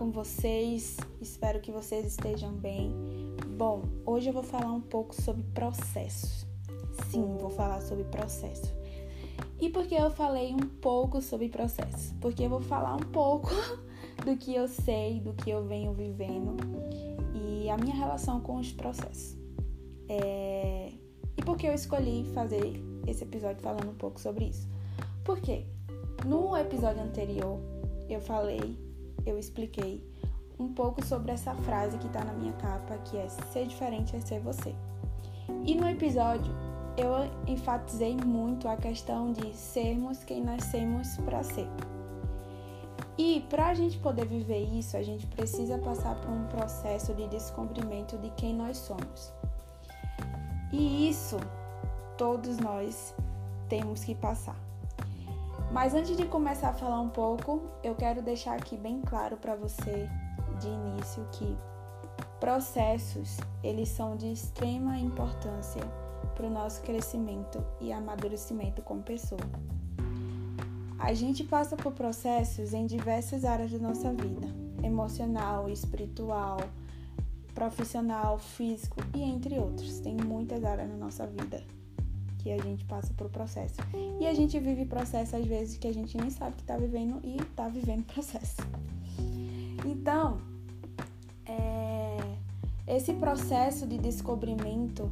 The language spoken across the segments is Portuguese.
com vocês? Espero que vocês estejam bem. Bom, hoje eu vou falar um pouco sobre processos. Sim, vou falar sobre processo. E por que eu falei um pouco sobre processo? Porque eu vou falar um pouco do que eu sei, do que eu venho vivendo e a minha relação com os processos. É... E por que eu escolhi fazer esse episódio falando um pouco sobre isso? Porque no episódio anterior eu falei, eu expliquei um pouco sobre essa frase que tá na minha capa, que é ser diferente é ser você. E no episódio eu enfatizei muito a questão de sermos quem nascemos para ser. E para a gente poder viver isso, a gente precisa passar por um processo de descobrimento de quem nós somos. E isso todos nós temos que passar. Mas antes de começar a falar um pouco, eu quero deixar aqui bem claro para você de início que processos, eles são de extrema importância para o nosso crescimento e amadurecimento como pessoa. A gente passa por processos em diversas áreas da nossa vida: emocional, espiritual, profissional, físico e entre outros. Tem muitas áreas na nossa vida que a gente passa por processo. E a gente vive processo às vezes que a gente nem sabe que está vivendo e está vivendo processo. Então, é, esse processo de descobrimento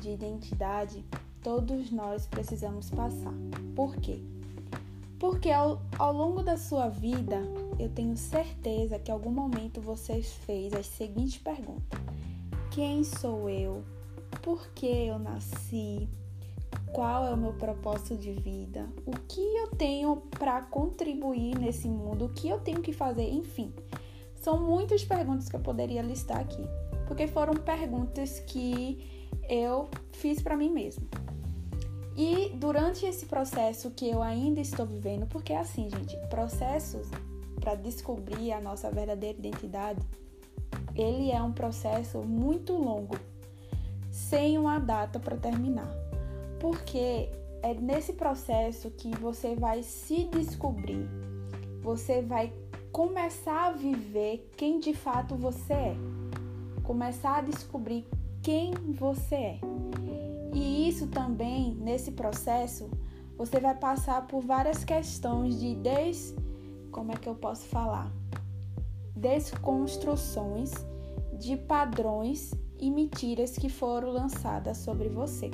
de identidade, todos nós precisamos passar. Por quê? Porque ao, ao longo da sua vida, eu tenho certeza que em algum momento você fez as seguintes perguntas: Quem sou eu? Por que eu nasci? Qual é o meu propósito de vida, o que eu tenho para contribuir nesse mundo, o que eu tenho que fazer, enfim. São muitas perguntas que eu poderia listar aqui, porque foram perguntas que eu fiz para mim mesma. E durante esse processo que eu ainda estou vivendo, porque é assim, gente, processos para descobrir a nossa verdadeira identidade, ele é um processo muito longo, sem uma data para terminar porque é nesse processo que você vai se descobrir, você vai começar a viver quem de fato você é, começar a descobrir quem você é. E isso também, nesse processo, você vai passar por várias questões de des. Como é que eu posso falar? Desconstruções de padrões e mentiras que foram lançadas sobre você.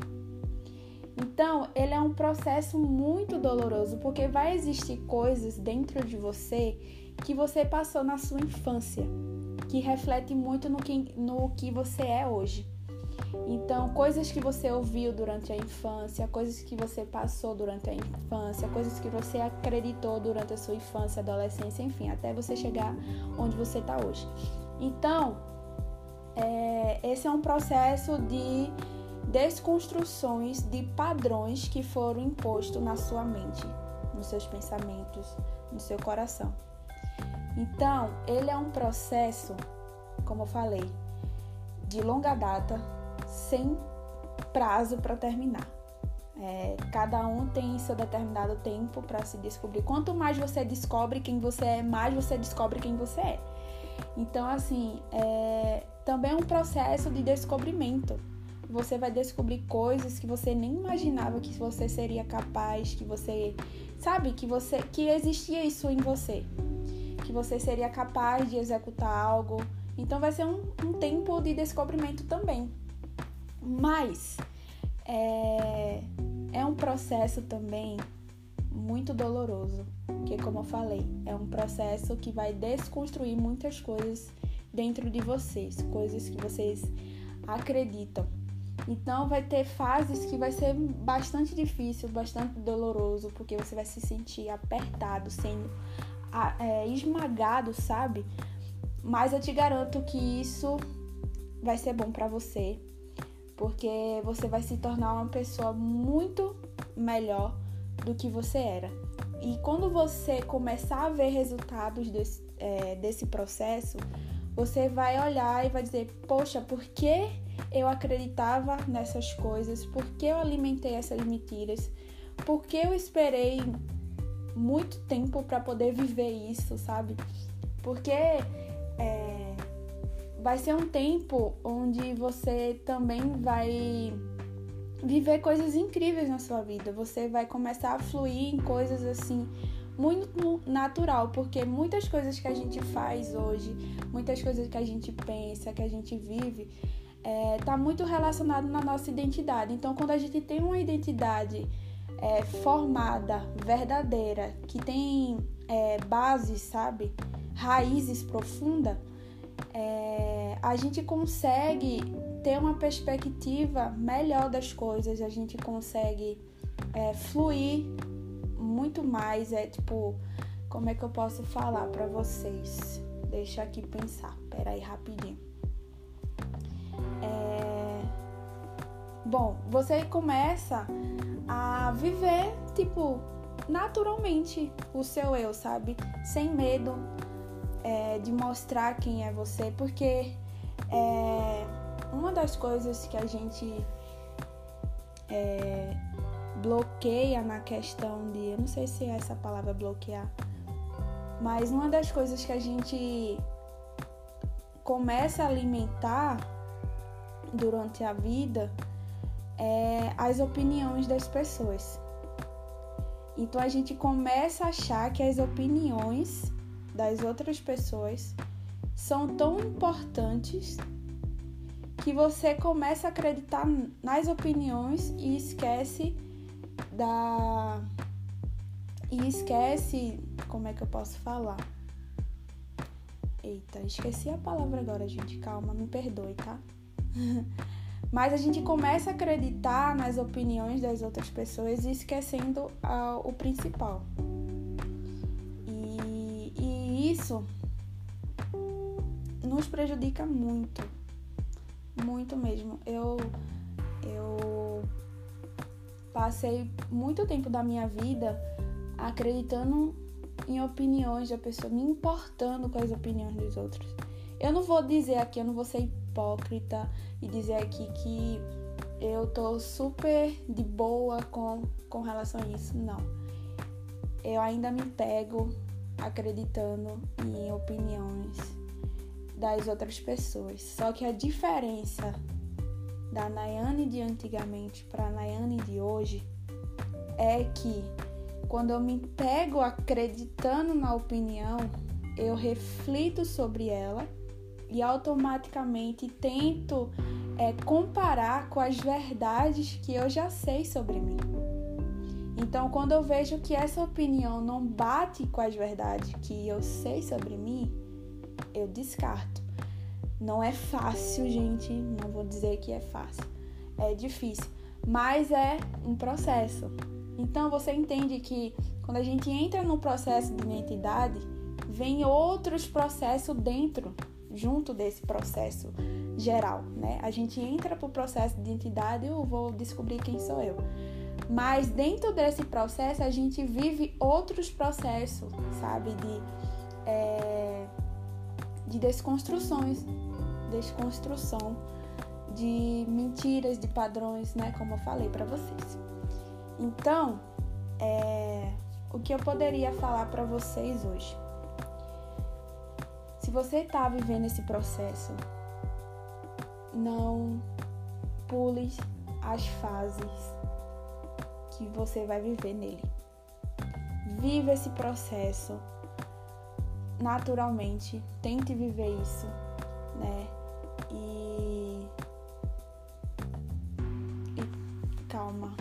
Então, ele é um processo muito doloroso, porque vai existir coisas dentro de você que você passou na sua infância, que reflete muito no que, no que você é hoje. Então, coisas que você ouviu durante a infância, coisas que você passou durante a infância, coisas que você acreditou durante a sua infância, adolescência, enfim, até você chegar onde você está hoje. Então, é, esse é um processo de desconstruções de padrões que foram impostos na sua mente, nos seus pensamentos, no seu coração. Então, ele é um processo, como eu falei, de longa data, sem prazo para terminar. É, cada um tem seu determinado tempo para se descobrir. Quanto mais você descobre quem você é, mais você descobre quem você é. Então, assim, é, também é um processo de descobrimento você vai descobrir coisas que você nem imaginava que você seria capaz, que você sabe que você que existia isso em você, que você seria capaz de executar algo. Então vai ser um, um tempo de descobrimento também. Mas é, é um processo também muito doloroso, que como eu falei, é um processo que vai desconstruir muitas coisas dentro de vocês, coisas que vocês acreditam. Então vai ter fases que vai ser bastante difícil, bastante doloroso, porque você vai se sentir apertado, sendo é, esmagado, sabe? Mas eu te garanto que isso vai ser bom para você, porque você vai se tornar uma pessoa muito melhor do que você era. E quando você começar a ver resultados desse, é, desse processo, você vai olhar e vai dizer: Poxa, por que eu acreditava nessas coisas, por que eu alimentei essas mentiras, por que eu esperei muito tempo para poder viver isso, sabe? Porque é, vai ser um tempo onde você também vai viver coisas incríveis na sua vida. Você vai começar a fluir em coisas assim muito natural, porque muitas coisas que a gente faz hoje, muitas coisas que a gente pensa, que a gente vive, é, tá muito relacionado na nossa identidade. Então, quando a gente tem uma identidade é, formada, verdadeira, que tem é, bases, sabe, raízes profundas, é, a gente consegue ter uma perspectiva melhor das coisas, a gente consegue é, fluir muito mais. É tipo, como é que eu posso falar para vocês? Deixa aqui pensar. Pera aí, rapidinho. É... Bom, você começa a viver, tipo, naturalmente o seu eu, sabe? Sem medo é, de mostrar quem é você, porque é, uma das coisas que a gente é, bloqueia na questão de. Eu não sei se é essa palavra bloquear, mas uma das coisas que a gente começa a alimentar durante a vida é as opiniões das pessoas. Então a gente começa a achar que as opiniões das outras pessoas são tão importantes que você começa a acreditar nas opiniões e esquece da e esquece como é que eu posso falar. Eita, esqueci a palavra agora, gente. Calma, me perdoe, tá? Mas a gente começa a acreditar nas opiniões das outras pessoas e esquecendo uh, o principal. E, e isso nos prejudica muito. Muito mesmo. Eu, eu passei muito tempo da minha vida acreditando em opiniões da pessoa, me importando com as opiniões dos outros. Eu não vou dizer aqui, eu não vou ser hipócrita e dizer aqui que eu tô super de boa com, com relação a isso. Não. Eu ainda me pego acreditando em opiniões das outras pessoas. Só que a diferença da Nayane de antigamente para a Nayane de hoje é que quando eu me pego acreditando na opinião, eu reflito sobre ela e automaticamente tento é, comparar com as verdades que eu já sei sobre mim. Então, quando eu vejo que essa opinião não bate com as verdades que eu sei sobre mim, eu descarto. Não é fácil, gente, não vou dizer que é fácil. É difícil, mas é um processo. Então você entende que quando a gente entra no processo de identidade, vem outros processos dentro, junto desse processo geral, né? A gente entra pro processo de identidade, eu vou descobrir quem sou eu. Mas dentro desse processo a gente vive outros processos, sabe? De, é, de desconstruções desconstrução de mentiras, de padrões, né? Como eu falei para vocês. Então, é, o que eu poderia falar para vocês hoje? Se você está vivendo esse processo, não pule as fases que você vai viver nele. Viva esse processo naturalmente, tente viver isso, né? E, e calma.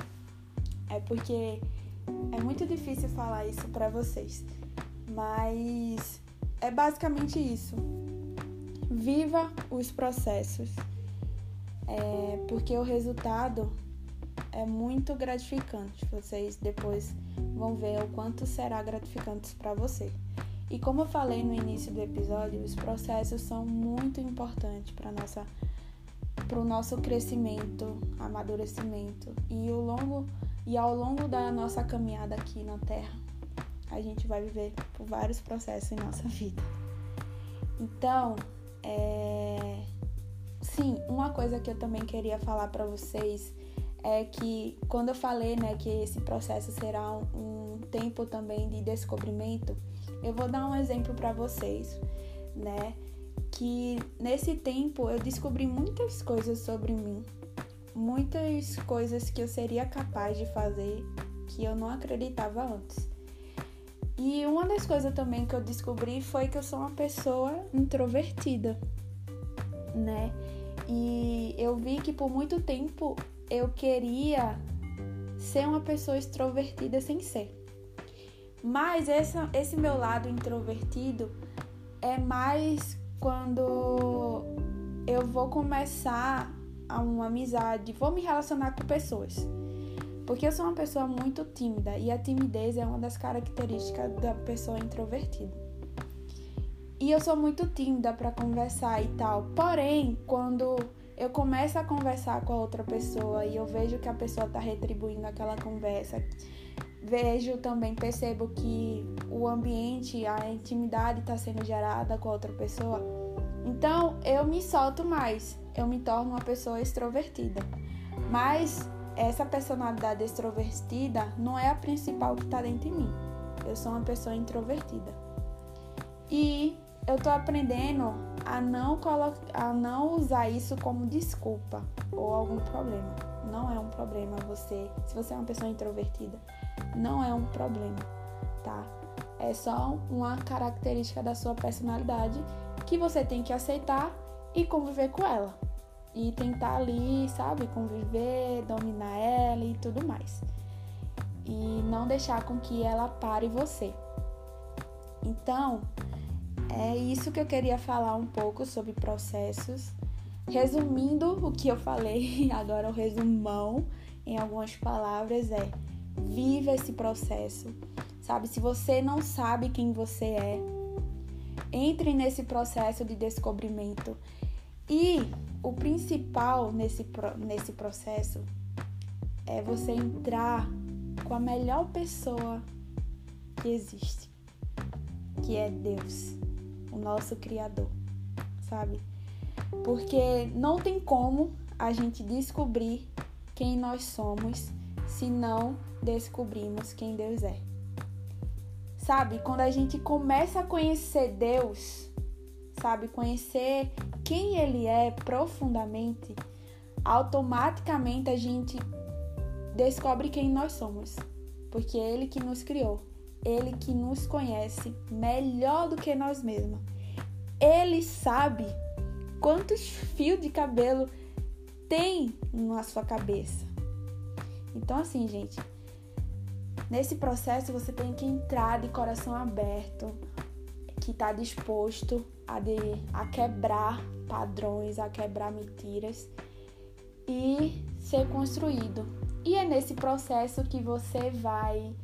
É porque é muito difícil falar isso para vocês, mas é basicamente isso. Viva os processos, é, porque o resultado é muito gratificante. Vocês depois vão ver o quanto será gratificante para você. E como eu falei no início do episódio, os processos são muito importantes para nossa para o nosso crescimento, amadurecimento e o longo e ao longo da nossa caminhada aqui na Terra, a gente vai viver por vários processos em nossa vida. Então, é... sim, uma coisa que eu também queria falar para vocês é que quando eu falei, né, que esse processo será um, tempo também de descobrimento, eu vou dar um exemplo para vocês, né? Que nesse tempo eu descobri muitas coisas sobre mim, muitas coisas que eu seria capaz de fazer que eu não acreditava antes. E uma das coisas também que eu descobri foi que eu sou uma pessoa introvertida, né? E eu vi que por muito tempo eu queria ser uma pessoa extrovertida sem ser. Mas essa, esse meu lado introvertido é mais quando eu vou começar uma amizade, vou me relacionar com pessoas. Porque eu sou uma pessoa muito tímida e a timidez é uma das características da pessoa introvertida. E eu sou muito tímida para conversar e tal. Porém, quando eu começo a conversar com a outra pessoa e eu vejo que a pessoa está retribuindo aquela conversa, vejo também, percebo que o ambiente, a intimidade está sendo gerada com a outra pessoa, então eu me solto mais, eu me torno uma pessoa extrovertida. Mas essa personalidade extrovertida não é a principal que está dentro de mim. Eu sou uma pessoa introvertida. E eu tô aprendendo a não, a não usar isso como desculpa ou algum problema. Não é um problema você, se você é uma pessoa introvertida, não é um problema, tá? É só uma característica da sua personalidade que você tem que aceitar e conviver com ela e tentar ali, sabe, conviver, dominar ela e tudo mais. E não deixar com que ela pare você. Então, é isso que eu queria falar um pouco sobre processos. Resumindo o que eu falei, agora o resumão em algumas palavras é: viva esse processo. Sabe, se você não sabe quem você é, entre nesse processo de descobrimento. E o principal nesse, nesse processo é você entrar com a melhor pessoa que existe, que é Deus, o nosso Criador, sabe? Porque não tem como a gente descobrir quem nós somos se não descobrimos quem Deus é. Sabe, quando a gente começa a conhecer Deus, sabe, conhecer quem ele é profundamente, automaticamente a gente descobre quem nós somos, porque é ele que nos criou, ele que nos conhece melhor do que nós mesmos. Ele sabe quantos fios de cabelo tem na sua cabeça. Então assim, gente, nesse processo você tem que entrar de coração aberto, que está disposto a, de, a quebrar padrões, a quebrar mentiras e ser construído. E é nesse processo que você vai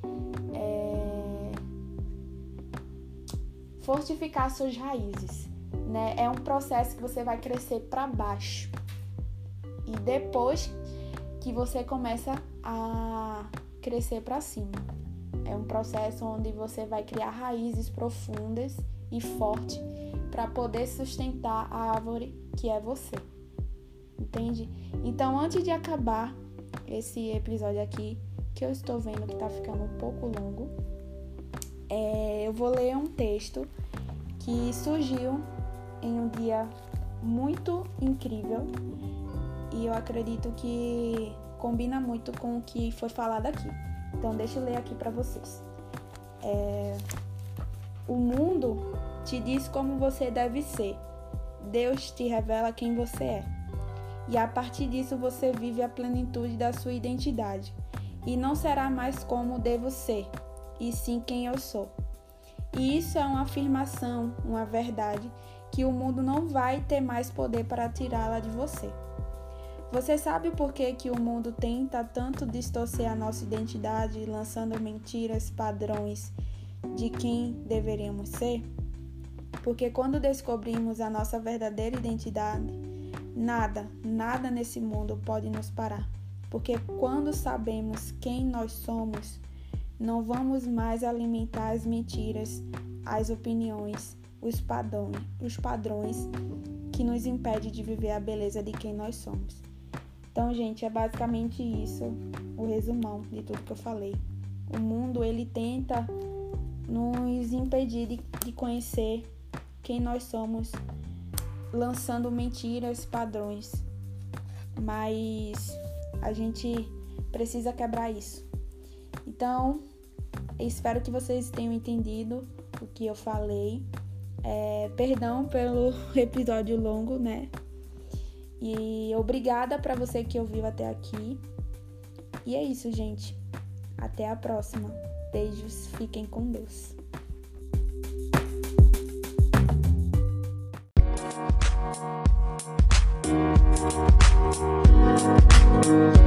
é, fortificar suas raízes. Né? É um processo que você vai crescer para baixo. E depois que você começa a crescer para cima. É um processo onde você vai criar raízes profundas e fortes para poder sustentar a árvore que é você. Entende? Então, antes de acabar esse episódio aqui, que eu estou vendo que está ficando um pouco longo, é, eu vou ler um texto que surgiu em um dia muito incrível e eu acredito que combina muito com o que foi falado aqui. Então, deixa eu ler aqui para vocês. É, o mundo te diz como você deve ser. Deus te revela quem você é. E a partir disso você vive a plenitude da sua identidade. E não será mais como devo ser, e sim quem eu sou. E isso é uma afirmação, uma verdade, que o mundo não vai ter mais poder para tirá-la de você. Você sabe por que, que o mundo tenta tanto distorcer a nossa identidade, lançando mentiras, padrões de quem deveríamos ser? Porque quando descobrimos a nossa verdadeira identidade, nada, nada nesse mundo pode nos parar. Porque quando sabemos quem nós somos, não vamos mais alimentar as mentiras, as opiniões, os padrões, os padrões que nos impedem de viver a beleza de quem nós somos. Então, gente, é basicamente isso, o resumão de tudo que eu falei. O mundo ele tenta nos impedir de, de conhecer quem nós somos, lançando mentiras, padrões. Mas a gente precisa quebrar isso. Então, espero que vocês tenham entendido o que eu falei. É, perdão pelo episódio longo, né? E obrigada para você que ouviu até aqui. E é isso, gente. Até a próxima. Beijos, fiquem com Deus. Música